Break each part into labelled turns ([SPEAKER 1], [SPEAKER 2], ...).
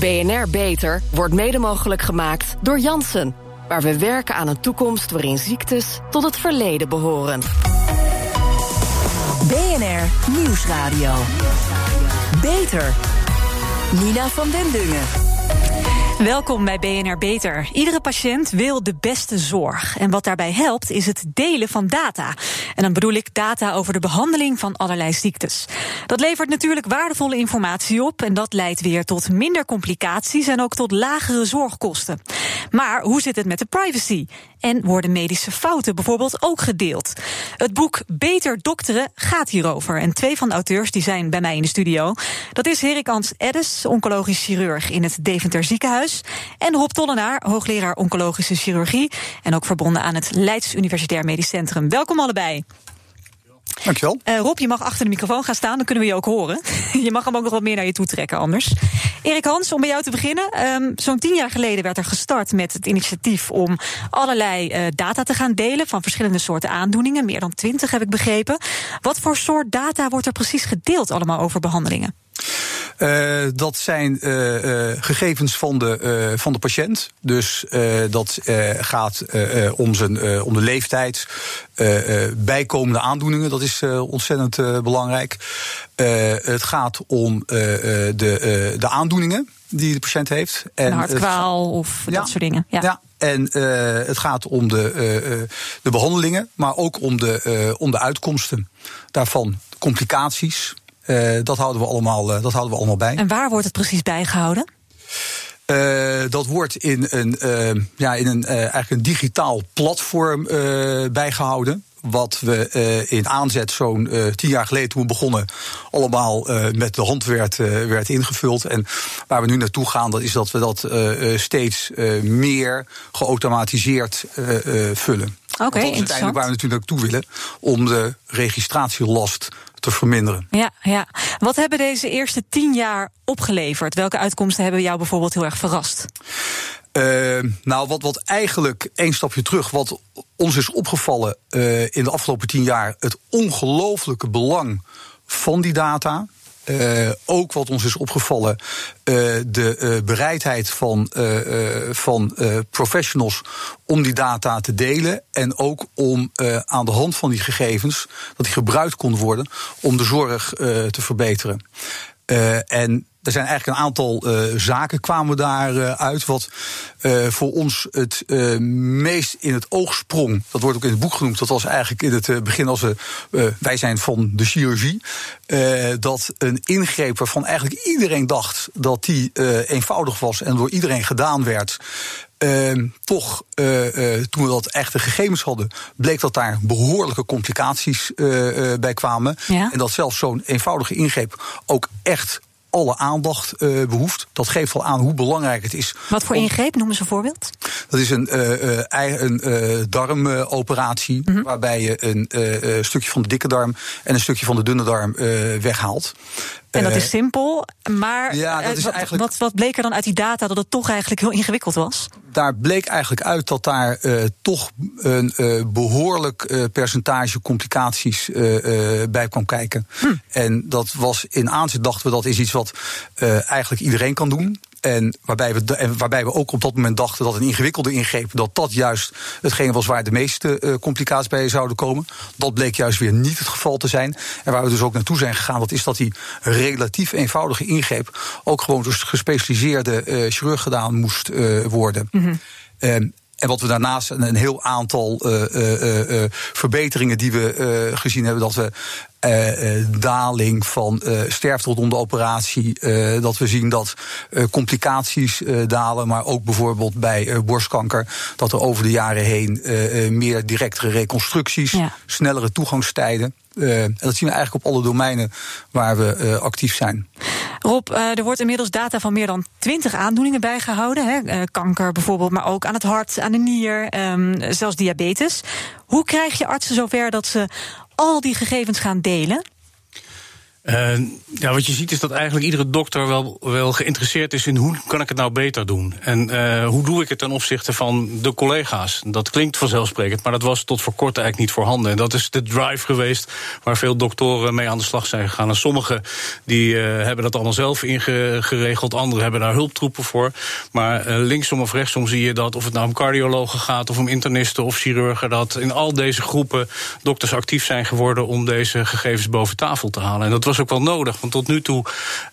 [SPEAKER 1] BNR Beter wordt mede mogelijk gemaakt door Janssen. Waar we werken aan een toekomst waarin ziektes tot het verleden behoren.
[SPEAKER 2] BNR Nieuwsradio. Beter. Nina van den Dungen.
[SPEAKER 3] Welkom bij BNR Beter. Iedere patiënt wil de beste zorg. En wat daarbij helpt is het delen van data. En dan bedoel ik data over de behandeling van allerlei ziektes. Dat levert natuurlijk waardevolle informatie op. En dat leidt weer tot minder complicaties en ook tot lagere zorgkosten. Maar hoe zit het met de privacy? En worden medische fouten bijvoorbeeld ook gedeeld? Het boek Beter Dokteren gaat hierover. En twee van de auteurs die zijn bij mij in de studio. Dat is Erik Ans Eddes, oncologisch chirurg in het Deventer ziekenhuis. En Rob Tollenaar, hoogleraar oncologische chirurgie. En ook verbonden aan het Leids Universitair Medisch Centrum. Welkom allebei.
[SPEAKER 4] Dankjewel.
[SPEAKER 3] Uh, Rob, je mag achter de microfoon gaan staan, dan kunnen we je ook horen. je mag hem ook nog wat meer naar je toe trekken anders. Erik Hans, om bij jou te beginnen. Um, Zo'n tien jaar geleden werd er gestart met het initiatief om allerlei uh, data te gaan delen van verschillende soorten aandoeningen. Meer dan twintig heb ik begrepen. Wat voor soort data wordt er precies gedeeld allemaal over behandelingen?
[SPEAKER 4] Uh, dat zijn uh, uh, gegevens van de, van de patiënt. Dus dat gaat om, zijn, om de leeftijd, bijkomende aandoeningen. Dat is ontzettend belangrijk. het gaat om de, de aandoeningen die de patiënt heeft.
[SPEAKER 3] En een hartkwaal of
[SPEAKER 4] ja,
[SPEAKER 3] dat soort dingen. Ja.
[SPEAKER 4] ja. En uh, het gaat om de, uh, de behandelingen, maar ook om de, uh, om de uitkomsten daarvan. Complicaties, dat, houden we allemaal, uh, dat houden we allemaal bij.
[SPEAKER 3] En waar wordt het precies bijgehouden?
[SPEAKER 4] Uh, dat wordt in een, uh, ja, in een, uh, eigenlijk een digitaal platform bijgehouden. Wat we in aanzet zo'n tien jaar geleden toen we begonnen, allemaal met de hand werd, werd ingevuld. En waar we nu naartoe gaan, dat is dat we dat steeds meer geautomatiseerd vullen.
[SPEAKER 3] Oké, okay,
[SPEAKER 4] dat is uiteindelijk waar we natuurlijk naartoe willen, om de registratielast te verminderen.
[SPEAKER 3] Ja, ja. Wat hebben deze eerste tien jaar opgeleverd? Welke uitkomsten hebben jou bijvoorbeeld heel erg verrast?
[SPEAKER 4] Uh, nou, wat, wat eigenlijk één stapje terug, wat ons is opgevallen uh, in de afgelopen tien jaar, het ongelooflijke belang van die data. Uh, ook wat ons is opgevallen, uh, de uh, bereidheid van, van professionals om die data te delen. En ook om aan de hand van die gegevens, dat die gebruikt kon worden om de zorg te verbeteren. En er zijn eigenlijk een aantal uh, zaken kwamen daaruit. Uh, uit wat voor ons het meest in het oog sprong. Dat wordt ook in het boek genoemd. Dat was eigenlijk in het begin als we, wij zijn van de chirurgie. dat een ingreep waarvan eigenlijk iedereen dacht dat die eenvoudig was en door iedereen gedaan werd. Uh, toch, uh, uh, toen we dat echte gegevens hadden, bleek dat daar behoorlijke complicaties bij kwamen.
[SPEAKER 3] Ja.
[SPEAKER 4] En dat zelfs zo'n eenvoudige ingreep ook echt alle aandacht behoeft. Dat geeft al aan hoe belangrijk het is.
[SPEAKER 3] Wat voor ingreep? Noem eens een voorbeeld.
[SPEAKER 4] Dat is een, een darmoperatie. Mm -hmm. Waarbij je een stukje van de dikke darm en een stukje van de dunne darm weghaalt.
[SPEAKER 3] En dat is simpel, maar
[SPEAKER 4] ja, dat is
[SPEAKER 3] wat,
[SPEAKER 4] eigenlijk...
[SPEAKER 3] wat, wat, bleek er dan uit die data dat het toch eigenlijk heel ingewikkeld was?
[SPEAKER 4] Daar bleek eigenlijk uit dat daar uh, toch een uh, behoorlijk uh, percentage complicaties bij kwam kijken.
[SPEAKER 3] Hm.
[SPEAKER 4] En dat was in aanzet dachten we dat is iets wat eigenlijk iedereen kan doen. En waarbij, we, en waarbij we ook op dat moment dachten dat een ingewikkelde ingreep, dat dat juist hetgene was waar de meeste uh, complicaties bij zouden komen. Dat bleek juist weer niet het geval te zijn. En waar we dus ook naartoe zijn gegaan, dat is dat die relatief eenvoudige ingreep ook gewoon door gespecialiseerde uh, chirurg gedaan moest uh, worden.
[SPEAKER 3] Mm -hmm.
[SPEAKER 4] Um, en wat we daarnaast een, een heel aantal uh, uh, uh, verbeteringen die we gezien hebben, dat we daling van sterfte rondom de operatie, dat we zien dat complicaties dalen, maar ook bijvoorbeeld bij borstkanker, dat er over de jaren heen meer directere reconstructies,
[SPEAKER 3] ja.
[SPEAKER 4] snellere toegangstijden. Uh, en dat zien we eigenlijk op alle domeinen waar we uh, actief zijn.
[SPEAKER 3] Rob, uh, er wordt inmiddels data van meer dan twintig aandoeningen bijgehouden. Hè? kanker bijvoorbeeld, maar ook aan het hart, aan de nier, um, zelfs diabetes. Hoe krijg je artsen zover dat ze al die gegevens gaan delen?
[SPEAKER 5] Uh, ja, wat je ziet is dat eigenlijk iedere dokter wel, wel geïnteresseerd is in hoe kan ik het nou beter doen. En uh, hoe doe ik het ten opzichte van de collega's. Dat klinkt vanzelfsprekend, maar dat was tot voor kort eigenlijk niet voorhanden. En dat is de drive geweest waar veel doktoren mee aan de slag zijn gegaan. En sommigen die uh, hebben dat allemaal zelf ingeregeld, anderen hebben daar hulptroepen voor. Maar linksom of rechtsom zie je dat, of het nou om cardiologen gaat, of om internisten of chirurgen, dat in al deze groepen dokters actief zijn geworden om deze gegevens boven tafel te halen. En dat was ook wel nodig, want tot nu toe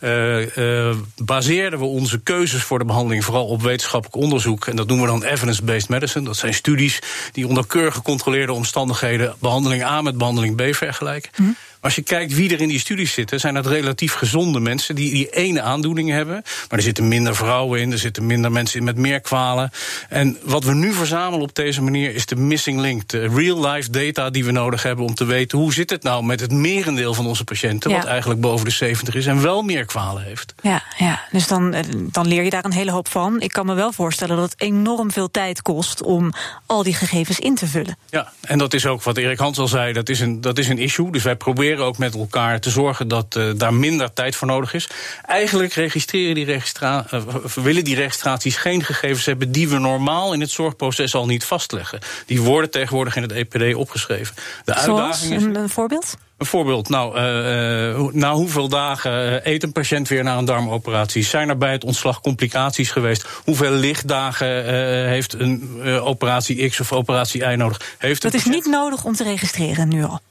[SPEAKER 5] uh, uh, baseerden we onze keuzes voor de behandeling vooral op wetenschappelijk onderzoek. En dat noemen we dan evidence-based medicine. Dat zijn studies die onder keurig gecontroleerde omstandigheden behandeling A met behandeling B vergelijken. Mm als je kijkt wie er in die studies zitten, zijn dat relatief gezonde mensen die die ene aandoening hebben. Maar er zitten minder vrouwen in, er zitten minder mensen in met meer kwalen. En wat we nu verzamelen op deze manier is de missing link. De real-life data die we nodig hebben om te weten hoe zit het nou met het merendeel van onze patiënten, wat eigenlijk boven de 70 is en wel meer kwalen heeft.
[SPEAKER 3] Ja, ja. dus dan, eh, dan leer je daar een hele hoop van. Ik kan me wel voorstellen dat het enorm veel tijd kost om al die gegevens in te vullen.
[SPEAKER 5] Ja, en dat is ook wat Erik Hans al zei, dat is een, dat is een issue. Dus wij proberen ook met elkaar te zorgen dat uh, daar minder tijd voor nodig is. Eigenlijk registreren die registra uh, willen die registraties geen gegevens hebben die we normaal in het zorgproces al niet vastleggen. Die worden tegenwoordig in het EPD opgeschreven.
[SPEAKER 3] De Zoals, uitdaging is. Een, een voorbeeld?
[SPEAKER 5] Een voorbeeld, nou, uh, na hoeveel dagen eet een patiënt weer na een darmoperatie? Zijn er bij het ontslag complicaties geweest? Hoeveel lichtdagen heeft een operatie X of operatie Y nodig? Heeft
[SPEAKER 3] dat is niet nodig om te registreren nu al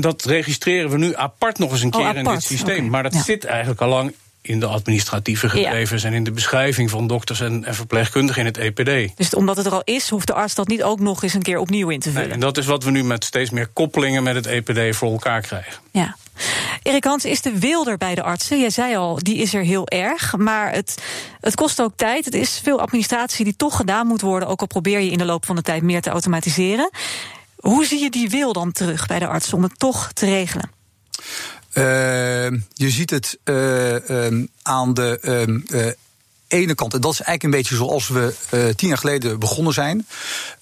[SPEAKER 5] dat registreren we nu apart nog eens een oh, keer in dit systeem. Maar dat zit eigenlijk al lang in de administratieve gegevens en in de beschrijving van dokters en, en, verpleegkundigen in het EPD.
[SPEAKER 3] Dus omdat het er al is, hoeft de arts dat niet ook nog eens een keer opnieuw in te vullen. Nee,
[SPEAKER 5] en dat is wat we nu met steeds meer koppelingen met het EPD voor elkaar krijgen.
[SPEAKER 3] Ja. Erik Hans, is de wilder bij de artsen? Jij zei al, die is er heel erg. Maar het, het kost ook tijd. Het is veel administratie die toch gedaan moet worden. Ook al probeer je in de loop van de tijd meer te automatiseren. Hoe zie je die wil dan terug bij de arts om het toch te regelen?
[SPEAKER 4] Uh, je ziet het uh, um, aan de uh, ene kant, en dat is eigenlijk een beetje zoals we uh, tien jaar geleden begonnen zijn.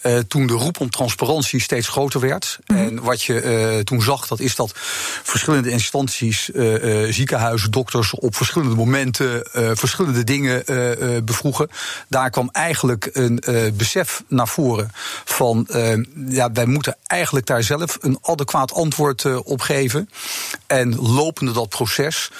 [SPEAKER 4] Uh, toen de roep om transparantie steeds groter werd. Mm. En wat je uh, toen zag, dat is dat verschillende instanties, ziekenhuizen, dokters op verschillende momenten verschillende dingen bevroegen. Daar kwam eigenlijk een besef naar voren van ja, wij moeten eigenlijk daar zelf een adequaat antwoord op geven. En lopende dat proces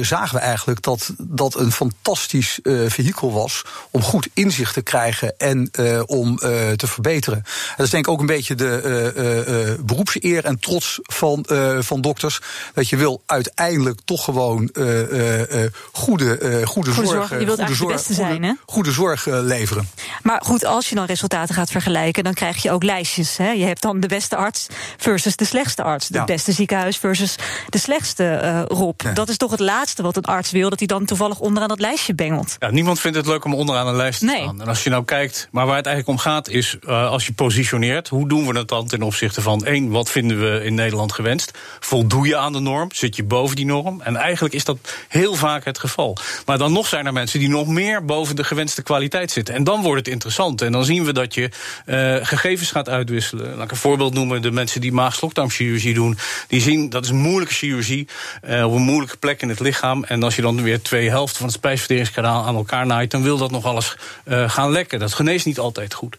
[SPEAKER 4] zagen we eigenlijk dat dat een fantastisch uh, vehikel was om goed inzicht te krijgen en uh, om uh, te verbeteren. dat is denk ik ook een beetje de beroepseer en trots van, van dokters. Dat je wil uiteindelijk toch gewoon goede, goede, goede zorg,
[SPEAKER 3] zorg. Je wilt goede zorg, beste
[SPEAKER 4] goede,
[SPEAKER 3] zijn, hè?
[SPEAKER 4] goede zorg leveren.
[SPEAKER 3] Maar goed, als je dan resultaten gaat vergelijken, dan krijg je ook lijstjes. Hè? Je hebt dan de beste arts versus de slechtste arts. Het beste ziekenhuis versus de slechtste Rob. Ja. Dat is toch het laatste wat een arts wil, dat hij dan toevallig onderaan dat lijstje bengelt.
[SPEAKER 5] Ja, niemand vindt het leuk om onderaan een lijst te nee. staan. En als je nou kijkt, maar waar het eigenlijk om gaat is, uh, als je positioneert, hoe doen we het dan ten opzichte van één, wat vinden we in Nederland gewenst? Voldoe je aan de norm? Zit je boven die norm? En eigenlijk is dat heel vaak het geval. Maar dan nog zijn er mensen die nog meer boven de gewenste kwaliteit zitten. En dan wordt het interessant. En dan zien we dat je uh, gegevens gaat uitwisselen. Laat ik een voorbeeld noemen: de mensen die maag-slokdarmchirurgie doen, die zien dat is een moeilijke chirurgie uh, op een moeilijke plek in het lichaam. En als je dan weer twee helften van het spijsverteringskanaal aan elkaar naait, dan wil dat nog alles uh, gaan lekken. Dat geneest niet altijd goed.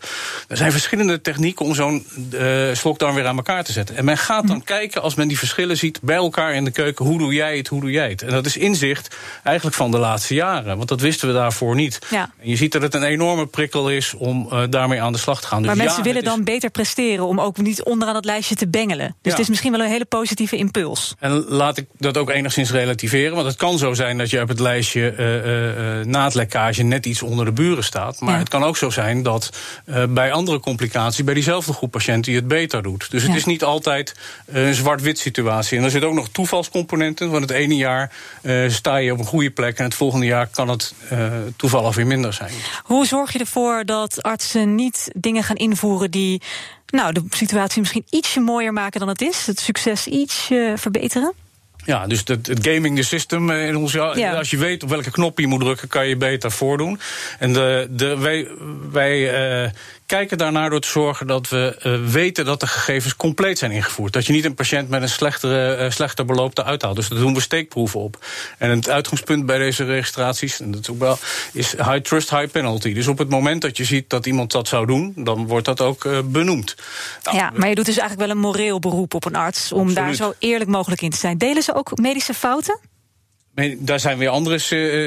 [SPEAKER 5] Er zijn verschillende technieken om zo'n uh, slokdarm weer aan elkaar te zetten. En men gaat dan kijken, als men die verschillen ziet, bij elkaar in de keuken, hoe doe jij het, hoe doe jij het? En dat is inzicht eigenlijk van de laatste jaren, want dat wisten we daarvoor niet. Ja. En je ziet dat het een enorme prikkel is om uh, daarmee aan de slag te gaan.
[SPEAKER 3] Dus maar mensen willen dan beter presteren om ook niet onderaan het lijstje te bengelen. Dus ja. het is misschien wel een hele positieve impuls.
[SPEAKER 5] En laat ik dat ook enigszins relativeren, want het kan zo zijn dat je op het lijstje na het lekkage net iets onder de buren staat. Maar ja. het kan ook zo zijn dat uh, bij andere complicaties, bij diezelfde groep patiënten, je het beter doet. Dus het is niet altijd uh, een zwart-wit situatie. En er zitten ook nog toevalscomponenten. Want het ene jaar uh, sta je op een goede plek en het volgende jaar kan het toevallig weer minder zijn.
[SPEAKER 3] Hoe zorg je ervoor dat artsen niet dingen gaan invoeren die nou, de situatie misschien ietsje mooier maken dan het is? Het succes iets verbeteren?
[SPEAKER 5] Ja, dus het, het gaming the system in ons. Ja. Als je weet op welke knop je moet drukken, kan je beter voordoen. En de, de, wij, wij uh, kijken daarnaar door te zorgen dat we uh, weten dat de gegevens compleet zijn ingevoerd. Dat je niet een patiënt met een slechtere, uh, slechter beloop eruit haalt. Dus daar doen we steekproeven op. En het uitgangspunt bij deze registraties, en dat is ook wel, is high trust, high penalty. Dus op het moment dat je ziet dat iemand dat zou doen, dan wordt dat ook uh, benoemd.
[SPEAKER 3] Nou, ja, maar je doet dus eigenlijk wel een moreel beroep op een arts om daar zo eerlijk mogelijk in te zijn. Delen ze ook medische fouten?
[SPEAKER 5] Nee, daar zijn weer andere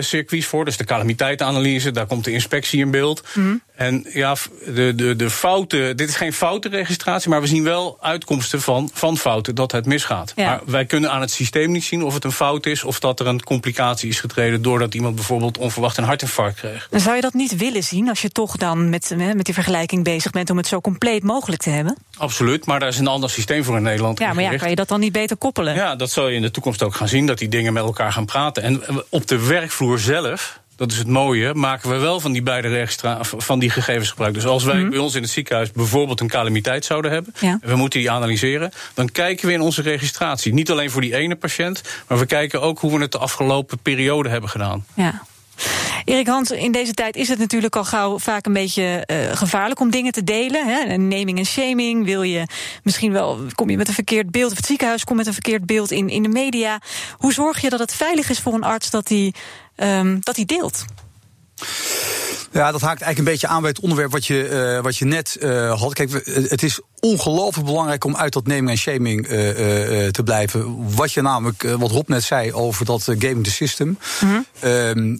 [SPEAKER 5] circuits voor. Dus de calamiteitenanalyse, daar komt de inspectie in beeld. Mm. En ja, de, de, de fouten. Dit is geen foutenregistratie, maar we zien wel uitkomsten van, van fouten dat het misgaat. Ja. Maar wij kunnen aan het systeem niet zien of het een fout is of dat er een complicatie is getreden doordat iemand bijvoorbeeld onverwacht een hartinfarct kreeg.
[SPEAKER 3] Zou je dat niet willen zien als je toch dan met, met die vergelijking bezig bent om het zo compleet mogelijk te hebben?
[SPEAKER 5] Absoluut, maar daar is een ander systeem voor in Nederland.
[SPEAKER 3] Ja, maar ja, kan je dat dan niet beter koppelen?
[SPEAKER 5] Ja, dat zal je in de toekomst ook gaan zien, dat die dingen met elkaar gaan praten. En op de werkvloer zelf dat is het mooie, maken we wel van die beide van die gegevens gebruik. Dus als wij mm -hmm. bij ons in het ziekenhuis bijvoorbeeld een calamiteit zouden hebben, ja. en we moeten die analyseren, dan kijken we in onze registratie. Niet alleen voor die ene patiënt, maar we kijken ook hoe we het de afgelopen periode hebben gedaan.
[SPEAKER 3] Ja. Erik Hans, in deze tijd is het natuurlijk al gauw vaak een beetje uh, gevaarlijk om dingen te delen. Hè? Naming en shaming. Wil je misschien wel, kom je met een verkeerd beeld, of het ziekenhuis komt met een verkeerd beeld in, in de media. Hoe zorg je dat het veilig is voor een arts dat hij um, dat hij deelt?
[SPEAKER 4] Ja, dat haakt eigenlijk een beetje aan bij het onderwerp wat je, uh, wat je net uh, had. Kijk, het is ongelooflijk belangrijk om uit dat naming en shaming uh, te blijven. Wat je namelijk, wat Rob net zei over dat gaming the system. Mm -hmm.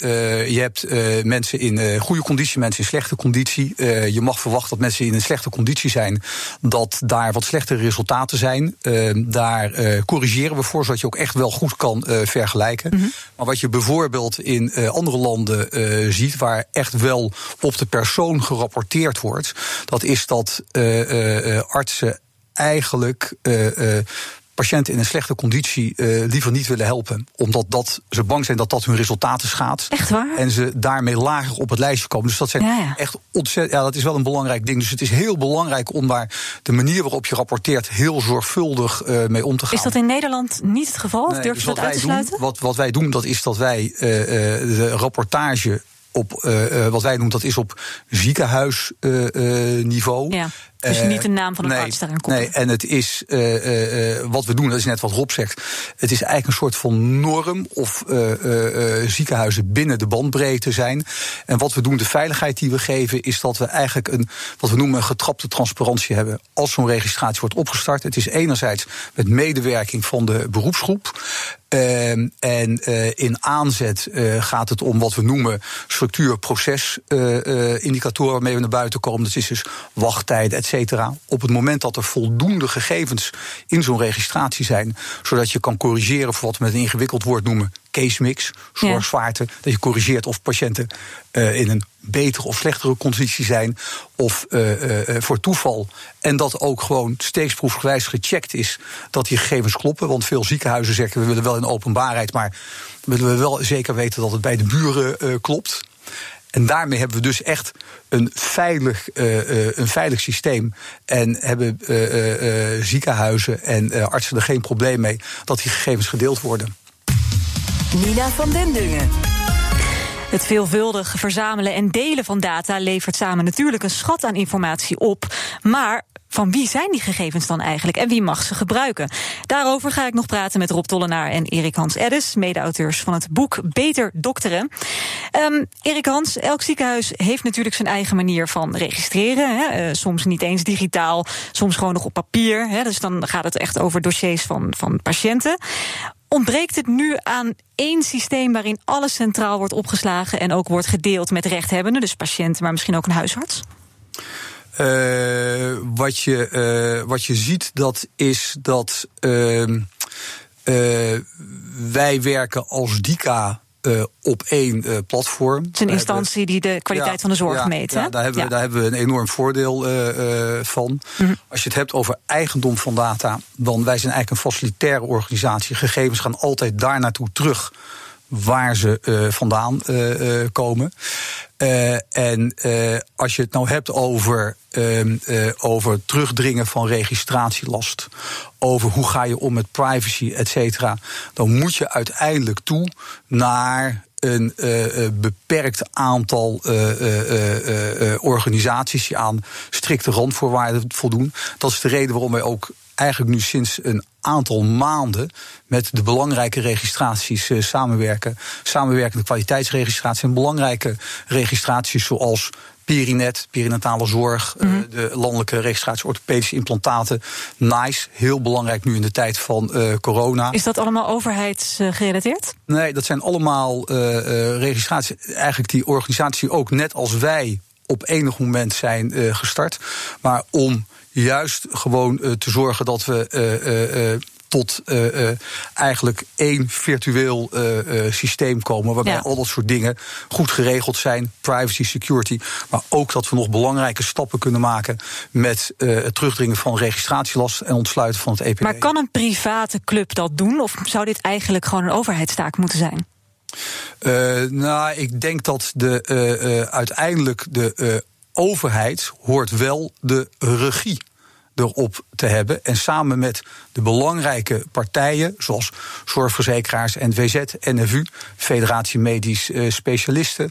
[SPEAKER 4] je hebt mensen in goede conditie, mensen in slechte conditie. je mag verwachten dat mensen in een slechte conditie zijn, dat daar wat slechtere resultaten zijn. Ehm, daar corrigeren we voor, zodat je ook echt wel goed kan vergelijken. Mm -hmm. Maar wat je bijvoorbeeld in andere landen ziet, waar echt wel op de persoon gerapporteerd wordt, dat is dat artsen eigenlijk uh, uh, patiënten in een slechte conditie uh, liever niet willen helpen. Omdat dat, ze bang zijn dat dat hun resultaten schaadt.
[SPEAKER 3] Echt waar?
[SPEAKER 4] En ze daarmee lager op het lijstje komen. Dus dat zijn ja, ja. echt ontzettend. Ja, dat is wel een belangrijk ding. Dus het is heel belangrijk om daar de manier waarop je rapporteert heel zorgvuldig uh, mee om te gaan.
[SPEAKER 3] Is dat in Nederland niet het geval? Nee, Durf je dat uit te sluiten?
[SPEAKER 4] Doen, wat, wat wij doen, dat is dat wij uh, de rapportage op uh, wat wij noemen, dat is op ziekenhuisniveau. Uh,
[SPEAKER 3] ja. Dus uh, niet de naam van een
[SPEAKER 4] nee,
[SPEAKER 3] arts daaraan koppelen.
[SPEAKER 4] Nee, en het is wat we doen, dat is net wat Rob zegt. Het is eigenlijk een soort van norm of ziekenhuizen binnen de bandbreedte zijn. En wat we doen, de veiligheid die we geven, is dat we eigenlijk een wat we noemen een getrapte transparantie hebben. Als zo'n registratie wordt opgestart. Het is enerzijds met medewerking van de beroepsgroep. Uh, en uh, in aanzet uh, gaat het om wat we noemen structuur, proces, indicatoren waarmee we naar buiten komen. Dat is dus wachttijd, et cetera. Op het moment dat er voldoende gegevens in zo'n registratie zijn, zodat je kan corrigeren voor wat we met een ingewikkeld woord noemen case mix, zorgzwaarte. Ja. Dat je corrigeert of patiënten uh, in een betere of slechtere conditie zijn. Of uh, uh, voor toeval. En dat ook gewoon steeksproefgewijs gecheckt is dat die gegevens kloppen. Want veel ziekenhuizen zeggen we willen wel in openbaarheid, maar willen we wel zeker weten dat het bij de buren klopt. En daarmee hebben we dus echt een veilig, uh, een veilig systeem. En hebben uh, ziekenhuizen en artsen er geen probleem mee dat die gegevens gedeeld worden.
[SPEAKER 2] Nina van den Dungen.
[SPEAKER 3] Het veelvuldig verzamelen en delen van data levert samen natuurlijk een schat aan informatie op. Maar van wie zijn die gegevens dan eigenlijk en wie mag ze gebruiken? Daarover ga ik nog praten met Rob Tollenaar en Erik Hans Eddes, mede-auteurs van het boek Beter Dokteren. Um, Erik Hans, elk ziekenhuis heeft natuurlijk zijn eigen manier van registreren. Hè? Uh, soms niet eens digitaal, soms gewoon nog op papier. Hè? Dus dan gaat het echt over dossiers van, van patiënten. Ontbreekt het nu aan één systeem waarin alles centraal wordt opgeslagen en ook wordt gedeeld met rechthebbenden, dus patiënten, maar misschien ook een huisarts?
[SPEAKER 4] Uh, wat, je, uh, wat je ziet, dat is dat uh, wij werken als DICA uh, op één uh, platform.
[SPEAKER 3] Het is een instantie die de kwaliteit ja, van de zorg
[SPEAKER 4] ja,
[SPEAKER 3] meet.
[SPEAKER 4] Ja, daar, hebben we, daar hebben we een enorm voordeel uh, van. Mm -hmm. Als je het hebt over eigendom van data, dan wij zijn eigenlijk een facilitaire organisatie. Gegevens gaan altijd daar naartoe terug waar ze vandaan komen. en als je het nou hebt over, ehm, over terugdringen van registratielast, over hoe ga je om met privacy, et cetera, dan moet je uiteindelijk toe naar een beperkt aantal organisaties die aan strikte randvoorwaarden voldoen. Dat is de reden waarom wij ook eigenlijk nu sinds een aantal maanden met de belangrijke registraties samenwerken. Samenwerkende kwaliteitsregistratie en belangrijke registraties zoals Perinet, perinatale zorg, mm de landelijke registratie orthopedische implantaten. NICE, heel belangrijk nu in de tijd van uh, corona.
[SPEAKER 3] Is dat allemaal overheidsgerelateerd?
[SPEAKER 4] Nee, dat zijn allemaal uh, registraties. Eigenlijk die organisatie ook net als wij op enig moment zijn gestart. Maar om juist gewoon te zorgen dat we tot uh, eigenlijk één virtueel uh, systeem komen. Waarbij al dat soort dingen goed geregeld zijn. Privacy, security. Maar ook dat we nog belangrijke stappen kunnen maken met het terugdringen van registratielast en ontsluiten van het EPD.
[SPEAKER 3] Maar kan een private club dat doen? Of zou dit eigenlijk gewoon een overheidstaak moeten zijn?
[SPEAKER 4] nou, ik denk dat de, uiteindelijk de overheid hoort wel de regie erop te hebben. En samen met de belangrijke partijen, zoals zorgverzekeraars, NVZ, NFU, Federatie Medisch uh, Specialisten,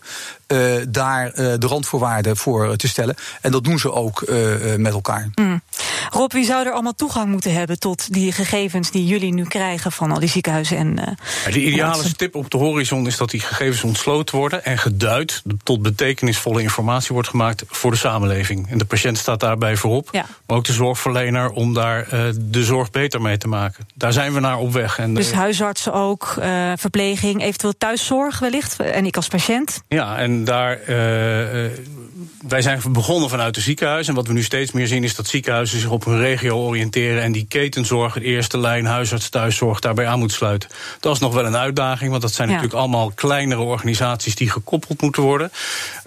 [SPEAKER 4] uh, daar uh, de randvoorwaarden voor te stellen. En dat doen ze ook met elkaar.
[SPEAKER 3] Mm. Rob, wie zou er allemaal toegang moeten hebben tot die gegevens die jullie nu krijgen van al die ziekenhuizen? En,
[SPEAKER 5] ja, de ideale stip op de horizon is dat die gegevens ontsloten worden en geduid tot betekenisvolle informatie wordt gemaakt voor de samenleving. En de patiënt staat daarbij voorop, ja. maar ook de zorgverlener om daar de zorg beter mee te maken. Daar zijn we naar op weg.
[SPEAKER 3] En dus huisartsen ook, uh, verpleging, eventueel thuiszorg wellicht. En ik als patiënt.
[SPEAKER 5] Ja, en daar. Uh, wij zijn begonnen vanuit de ziekenhuis. En wat we nu steeds meer zien is dat ziekenhuizen zich op hun regio oriënteren. En die ketenzorg, de eerste lijn, huisarts, thuiszorg, daarbij aan moet sluiten. Dat is nog wel een uitdaging, want dat zijn natuurlijk allemaal kleinere organisaties die gekoppeld moeten worden.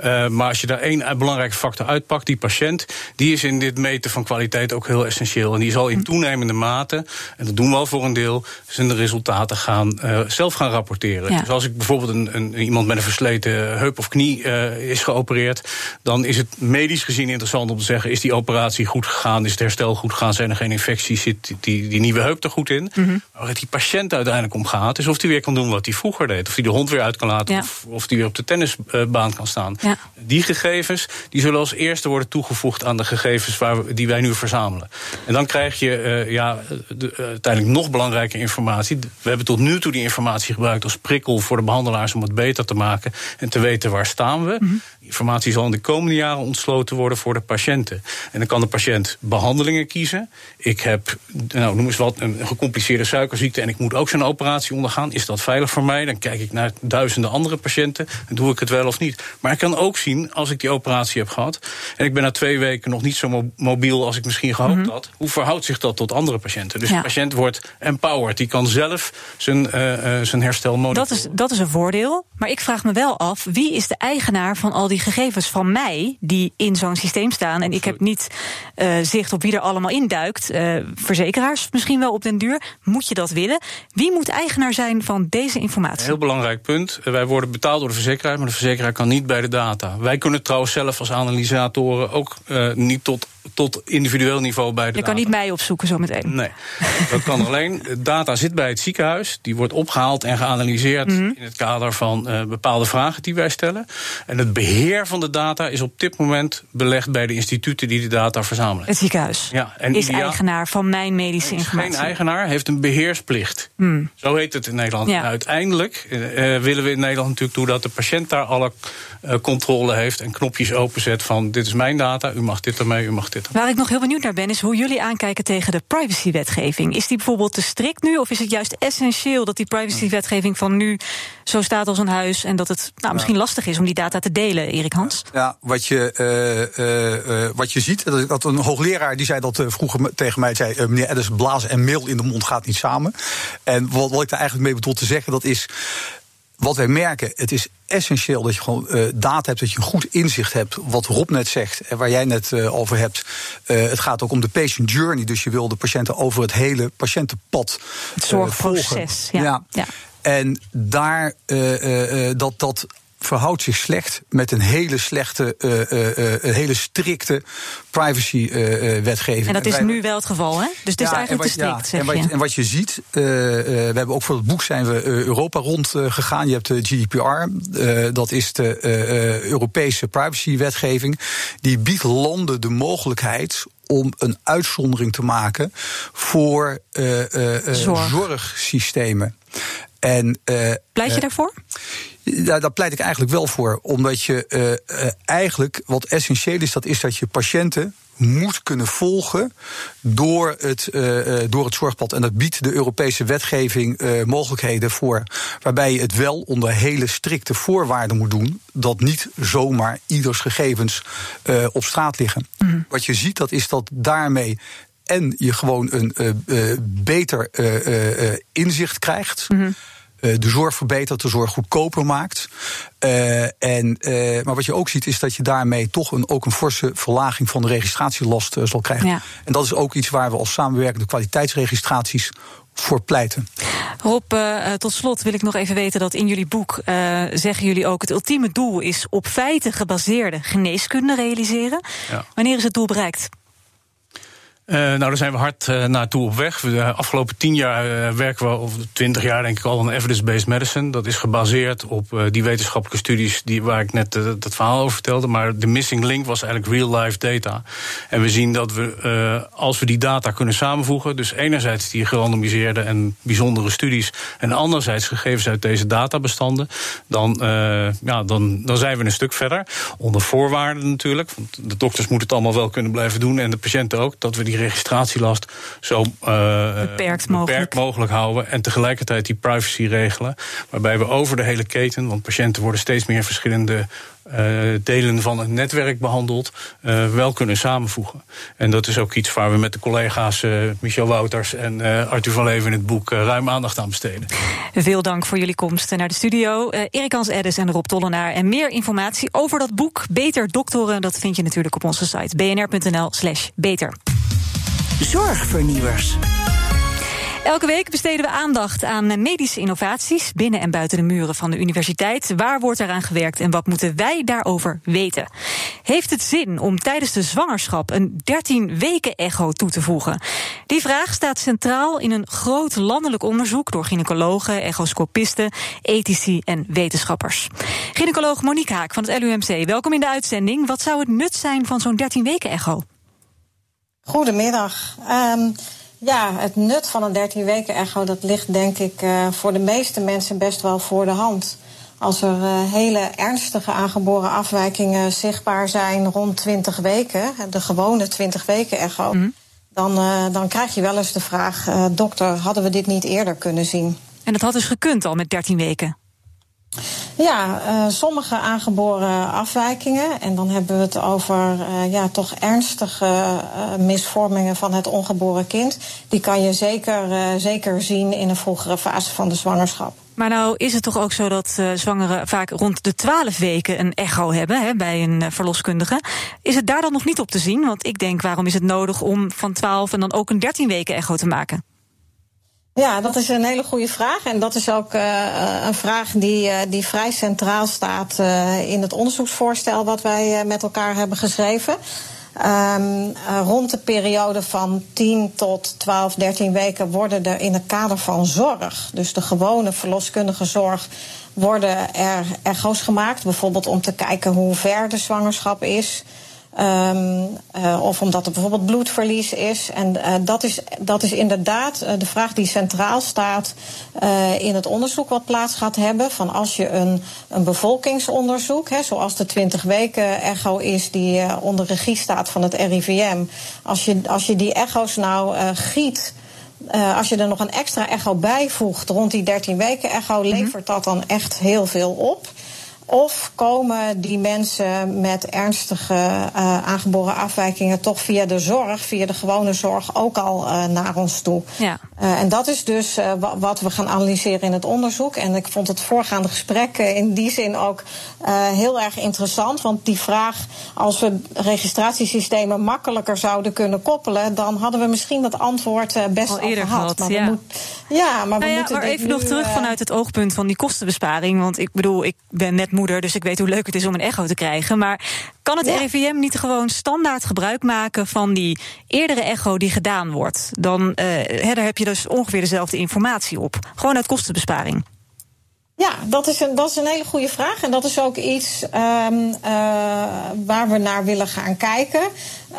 [SPEAKER 5] Uh, maar als je daar één belangrijke factor uitpakt, die patiënt, die is in dit meten van kwaliteit ook heel essentieel. En die zal in hm. toenemende mate, en dat doen we al voor een deel, zijn de resultaten gaan, uh, zelf gaan rapporteren. Dus als ik bijvoorbeeld een, een, iemand met een versleten heup of knie uh, is geopereerd, dan is het medisch gezien interessant om te zeggen: is die operatie goed gegaan? Is het herstel goed gegaan? Zijn er geen infecties? Zit die, die nieuwe heup er goed in? Mm -hmm. Waar het die patiënt uiteindelijk om gaat, is of hij weer kan doen wat hij vroeger deed. Of hij de hond weer uit kan laten, of, of hij weer op de tennisbaan kan staan. Ja. Die gegevens die zullen als eerste worden toegevoegd aan de gegevens waar we, die wij nu verzamelen. En dan krijg je uh, ja, de, uh, uiteindelijk nog belangrijke informatie. We hebben tot nu toe die informatie gebruikt als prikkel voor de behandelaars om het beter te maken en te weten waar staan we. -hmm. informatie zal in de komende jaren ontsloten worden voor de patiënten. En dan kan de patiënt behandelingen kiezen. Ik heb, nou, noem eens wat, een gecompliceerde suikerziekte en ik moet ook zo'n operatie ondergaan. Is dat veilig voor mij? Dan kijk ik naar duizenden andere patiënten en doe ik het wel of niet. Maar ik kan ook zien, als ik die operatie heb gehad en ik ben na twee weken nog niet zo mobiel als ik misschien gehoopt mm -hmm. had, hoe verhoudt zich dat tot andere patiënten? Dus ja. de patiënt wordt empowered. Die kan zelf zijn, uh, uh, zijn herstel monitoren.
[SPEAKER 3] Dat is, dat is een voordeel. Maar ik vraag me wel af, wie is de eigenaar van al die gegevens van mij die in zo'n systeem staan. En ik heb niet uh, zicht op wie er allemaal induikt. Uh, verzekeraars misschien wel op den duur. Moet je dat willen? Wie moet eigenaar zijn van deze informatie? Een
[SPEAKER 5] heel belangrijk punt. Wij worden betaald door de verzekeraar, maar de verzekeraar kan niet bij de data. Wij kunnen trouwens zelf als analysatoren ook uh, niet tot tot individueel niveau bij de
[SPEAKER 3] Je kan niet mij opzoeken zometeen.
[SPEAKER 5] Nee, dat kan alleen. Data zit bij het ziekenhuis. Die wordt opgehaald en geanalyseerd mm -hmm. in het kader van uh, bepaalde vragen die wij stellen. En het beheer van de data is op dit moment belegd bij de instituten die de data verzamelen.
[SPEAKER 3] Het ziekenhuis
[SPEAKER 5] ja,
[SPEAKER 3] en is eigenaar van mijn medische informatie.
[SPEAKER 5] Geen eigenaar, heeft een beheersplicht. Mm. Zo heet het in Nederland. Ja. uiteindelijk uh, willen we in Nederland natuurlijk toe dat de patiënt daar alle uh, controle heeft en knopjes openzet van dit is mijn data, u mag dit ermee, u mag dit
[SPEAKER 3] Waar ik nog heel benieuwd naar ben, is hoe jullie aankijken tegen de privacywetgeving. Is die bijvoorbeeld te strikt nu, of is het juist essentieel dat die privacywetgeving van nu zo staat als een huis en dat het nou, misschien lastig is om die data te delen, Erik Hans?
[SPEAKER 4] Ja, wat je, uh, uh, wat je ziet, dat, dat een hoogleraar die zei dat vroeger tegen mij, zei meneer Edders, blazen en mail in de mond gaat niet samen. En wat, wat ik daar eigenlijk mee bedoel te zeggen, dat is wat wij merken, het is essentieel dat je gewoon uh, data hebt, dat je een goed inzicht hebt. Wat Rob net zegt en waar jij net uh, over hebt. Uh, het gaat ook om de patient journey. Dus je wil de patiënten over het hele patiëntenpad.
[SPEAKER 3] Het zorgproces.
[SPEAKER 4] Ja. ja. ja. En daar dat dat verhoudt zich slecht met een hele slechte, uh, een hele strikte privacy-wetgeving.
[SPEAKER 3] en dat is nu wel het geval, hè? Dus het is eigenlijk te strikt,
[SPEAKER 4] ja, en, wat, en, wat, je ziet, we hebben ook voor het boek zijn we Europa rondgegaan. je hebt de GDPR, dat is de Europese privacy-wetgeving. Die biedt landen de mogelijkheid om een uitzondering te maken voor Zorg. zorgsystemen.
[SPEAKER 3] En, Pleit je daarvoor?
[SPEAKER 4] Ja, daar pleit ik eigenlijk wel voor. Omdat je uh, eigenlijk, wat essentieel is, dat is dat je patiënten moet kunnen volgen door het, uh, door het zorgpad. En dat biedt de Europese wetgeving uh, mogelijkheden voor. Waarbij je het wel onder hele strikte voorwaarden moet doen. Dat niet zomaar ieders gegevens uh, op straat liggen. Mm. Wat je ziet, dat is dat daarmee en je gewoon een beter inzicht krijgt. Mm eh, de zorg verbetert, de zorg goedkoper maakt. Uh, en, uh, maar wat je ook ziet is dat je daarmee toch een, ook een forse verlaging van de registratielast zal krijgen. Ja. En dat is ook iets waar we als samenwerkende kwaliteitsregistraties voor pleiten.
[SPEAKER 3] Rob, uh, tot slot wil ik nog even weten dat in jullie boek uh, zeggen jullie ook het ultieme doel is op feiten gebaseerde geneeskunde realiseren. Ja. Wanneer is het doel bereikt?
[SPEAKER 5] Uh, nou, daar zijn we hard uh, naartoe op weg. De afgelopen tien jaar werken we, of twintig jaar denk ik al, aan evidence-based medicine. Dat is gebaseerd op die wetenschappelijke studies die, waar ik net het verhaal over vertelde. Maar de missing link was eigenlijk real-life data. En we zien dat we, als we die data kunnen samenvoegen, dus enerzijds die gerandomiseerde en bijzondere studies, en anderzijds gegevens uit deze databestanden, dan, ja, dan, dan zijn we een stuk verder. Onder voorwaarden natuurlijk, want de dokters moeten het allemaal wel kunnen blijven doen en de patiënten ook, dat we die registratielast zo uh, beperkt, mogelijk. mogelijk houden. En tegelijkertijd die privacy regelen. Waarbij we over de hele keten, want patiënten worden steeds meer verschillende uh, delen van het netwerk behandeld, uh, wel kunnen samenvoegen. En dat is ook iets waar we met de collega's uh, Michel Wouters en Arthur van Leven in het boek ruim aandacht aan besteden.
[SPEAKER 3] Veel dank voor jullie komst naar de studio. Erik Hans Eddes en Rob Tollenaar. En meer informatie over dat boek Beter Doktoren, dat vind je natuurlijk op onze site bnr.nl/slash beter.
[SPEAKER 2] Zorgvernieuwers.
[SPEAKER 3] Elke week besteden we aandacht aan medische innovaties binnen en buiten de muren van de universiteit. Waar wordt eraan gewerkt en wat moeten wij daarover weten? Heeft het zin om tijdens de zwangerschap een 13 weken echo toe te voegen? Die vraag staat centraal in een groot landelijk onderzoek door gynaecologen, echoscopisten, ethici en wetenschappers. Gynaecoloog Monique Haak van het LUMC, welkom in de uitzending. Wat zou het nut zijn van zo'n 13 weken echo?
[SPEAKER 6] Goedemiddag. Um, ja, het nut van een 13 weken echo, dat ligt denk ik uh, voor de meeste mensen best wel voor de hand. Als er uh, hele ernstige aangeboren afwijkingen zichtbaar zijn rond 20 weken, de gewone 20 weken echo, mm. dan, uh, dan krijg je wel eens de vraag: dokter, hadden we dit niet eerder kunnen zien?
[SPEAKER 3] En dat had dus gekund al met 13 weken?
[SPEAKER 6] Ja, uh, sommige aangeboren afwijkingen. En dan hebben we het over uh, ja, toch ernstige uh, misvormingen van het ongeboren kind. Die kan je zeker, zeker zien in een vroegere fase van de zwangerschap.
[SPEAKER 3] Maar nou is het toch ook zo dat zwangeren vaak rond de 12 weken een echo hebben hè, bij een verloskundige. Is het daar dan nog niet op te zien? Want ik denk, waarom is het nodig om van 12 en dan ook een 13 weken echo te maken?
[SPEAKER 6] Ja, dat is een hele goede vraag. En dat is ook uh, een vraag die, uh, die vrij centraal staat in het onderzoeksvoorstel wat wij met elkaar hebben geschreven. Um, rond de periode van 10 tot 12, 13 weken worden er in het kader van zorg, dus de gewone verloskundige zorg, worden er echo's gemaakt. Bijvoorbeeld om te kijken hoe ver de zwangerschap is. Um, uh, of omdat er bijvoorbeeld bloedverlies is. En uh, dat, is, dat is inderdaad uh, de vraag die centraal staat in het onderzoek wat plaats gaat hebben. Van als je een, een bevolkingsonderzoek, hè, zoals de 20 weken echo is, die onder regie staat van het RIVM. Als je, als je die echo's nou giet. Uh, als je er nog een extra echo bijvoegt rond die 13 weken echo, mhm. levert dat dan echt heel veel op. Of komen die mensen met ernstige uh, aangeboren afwijkingen toch via de zorg, via de gewone zorg, ook al uh, naar ons toe? Ja. Uh, en dat is dus wat we gaan analyseren in het onderzoek. En ik vond het voorgaande gesprek in die zin ook heel erg interessant. Want die vraag, als we registratiesystemen makkelijker zouden kunnen koppelen, dan hadden we misschien dat antwoord best al, eerder gehad.
[SPEAKER 3] Maar ja.
[SPEAKER 6] We moet, ja, maar we
[SPEAKER 3] nou ja,
[SPEAKER 6] moeten.
[SPEAKER 3] Maar even nog terug vanuit het oogpunt van die kostenbesparing. Want ik bedoel, ik ben net moeder, dus ik weet hoe leuk het is om een echo te krijgen. Maar kan het RIVM niet gewoon standaard gebruik maken van die eerdere echo die gedaan wordt? Dan uh, daar heb je dus ongeveer dezelfde informatie op. Gewoon uit kostenbesparing.
[SPEAKER 6] Ja, dat is, een, dat is een hele goede vraag. En dat is ook iets um, uh, waar we naar willen gaan kijken.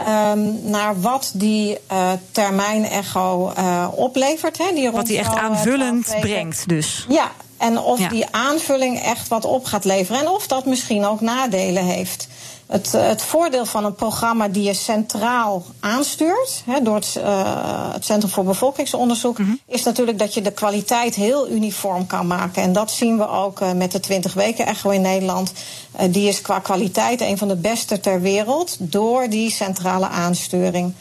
[SPEAKER 6] Um, naar wat die uh, termijn-echo uh, oplevert. Hè,
[SPEAKER 3] die wat die echt aanvullend brengt, dus.
[SPEAKER 6] Ja, en of ja. die aanvulling echt wat op gaat leveren. En of dat misschien ook nadelen heeft. Het, het, voordeel van een programma die je centraal aanstuurt, hè, door het, uh, het, Centrum voor Bevolkingsonderzoek, mm -hmm. is natuurlijk dat je de kwaliteit heel uniform kan maken. En dat zien we ook uh, met de 20 weken echo in Nederland. Uh, die is qua kwaliteit een van de beste ter wereld door die centrale aansturing.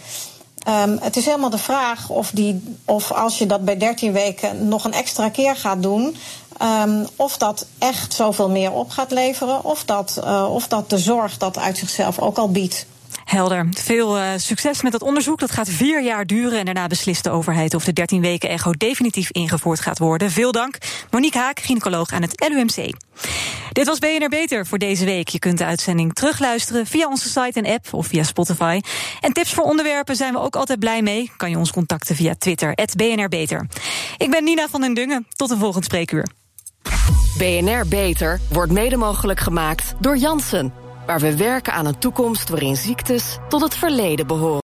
[SPEAKER 6] Um, het is helemaal de vraag of, die, of als je dat bij 13 weken nog een extra keer gaat doen, um, of dat echt zoveel meer op gaat leveren, of dat, uh, of dat de zorg dat uit zichzelf ook al biedt.
[SPEAKER 3] Helder. Veel uh, succes met dat onderzoek. Dat gaat vier jaar duren en daarna beslist de overheid of de 13 weken echo definitief ingevoerd gaat worden. Veel dank. Monique Haak, gynaecoloog aan het LUMC. Dit was BNR Beter voor deze week. Je kunt de uitzending terugluisteren via onze site en app of via Spotify. En tips voor onderwerpen zijn we ook altijd blij mee. Kan je ons contacten via Twitter, BNR Beter. Ik ben Nina van den Dungen. Tot een volgend spreekuur.
[SPEAKER 1] BNR Beter wordt mede mogelijk gemaakt door Jansen waar we werken aan een toekomst waarin ziektes tot het verleden behoren.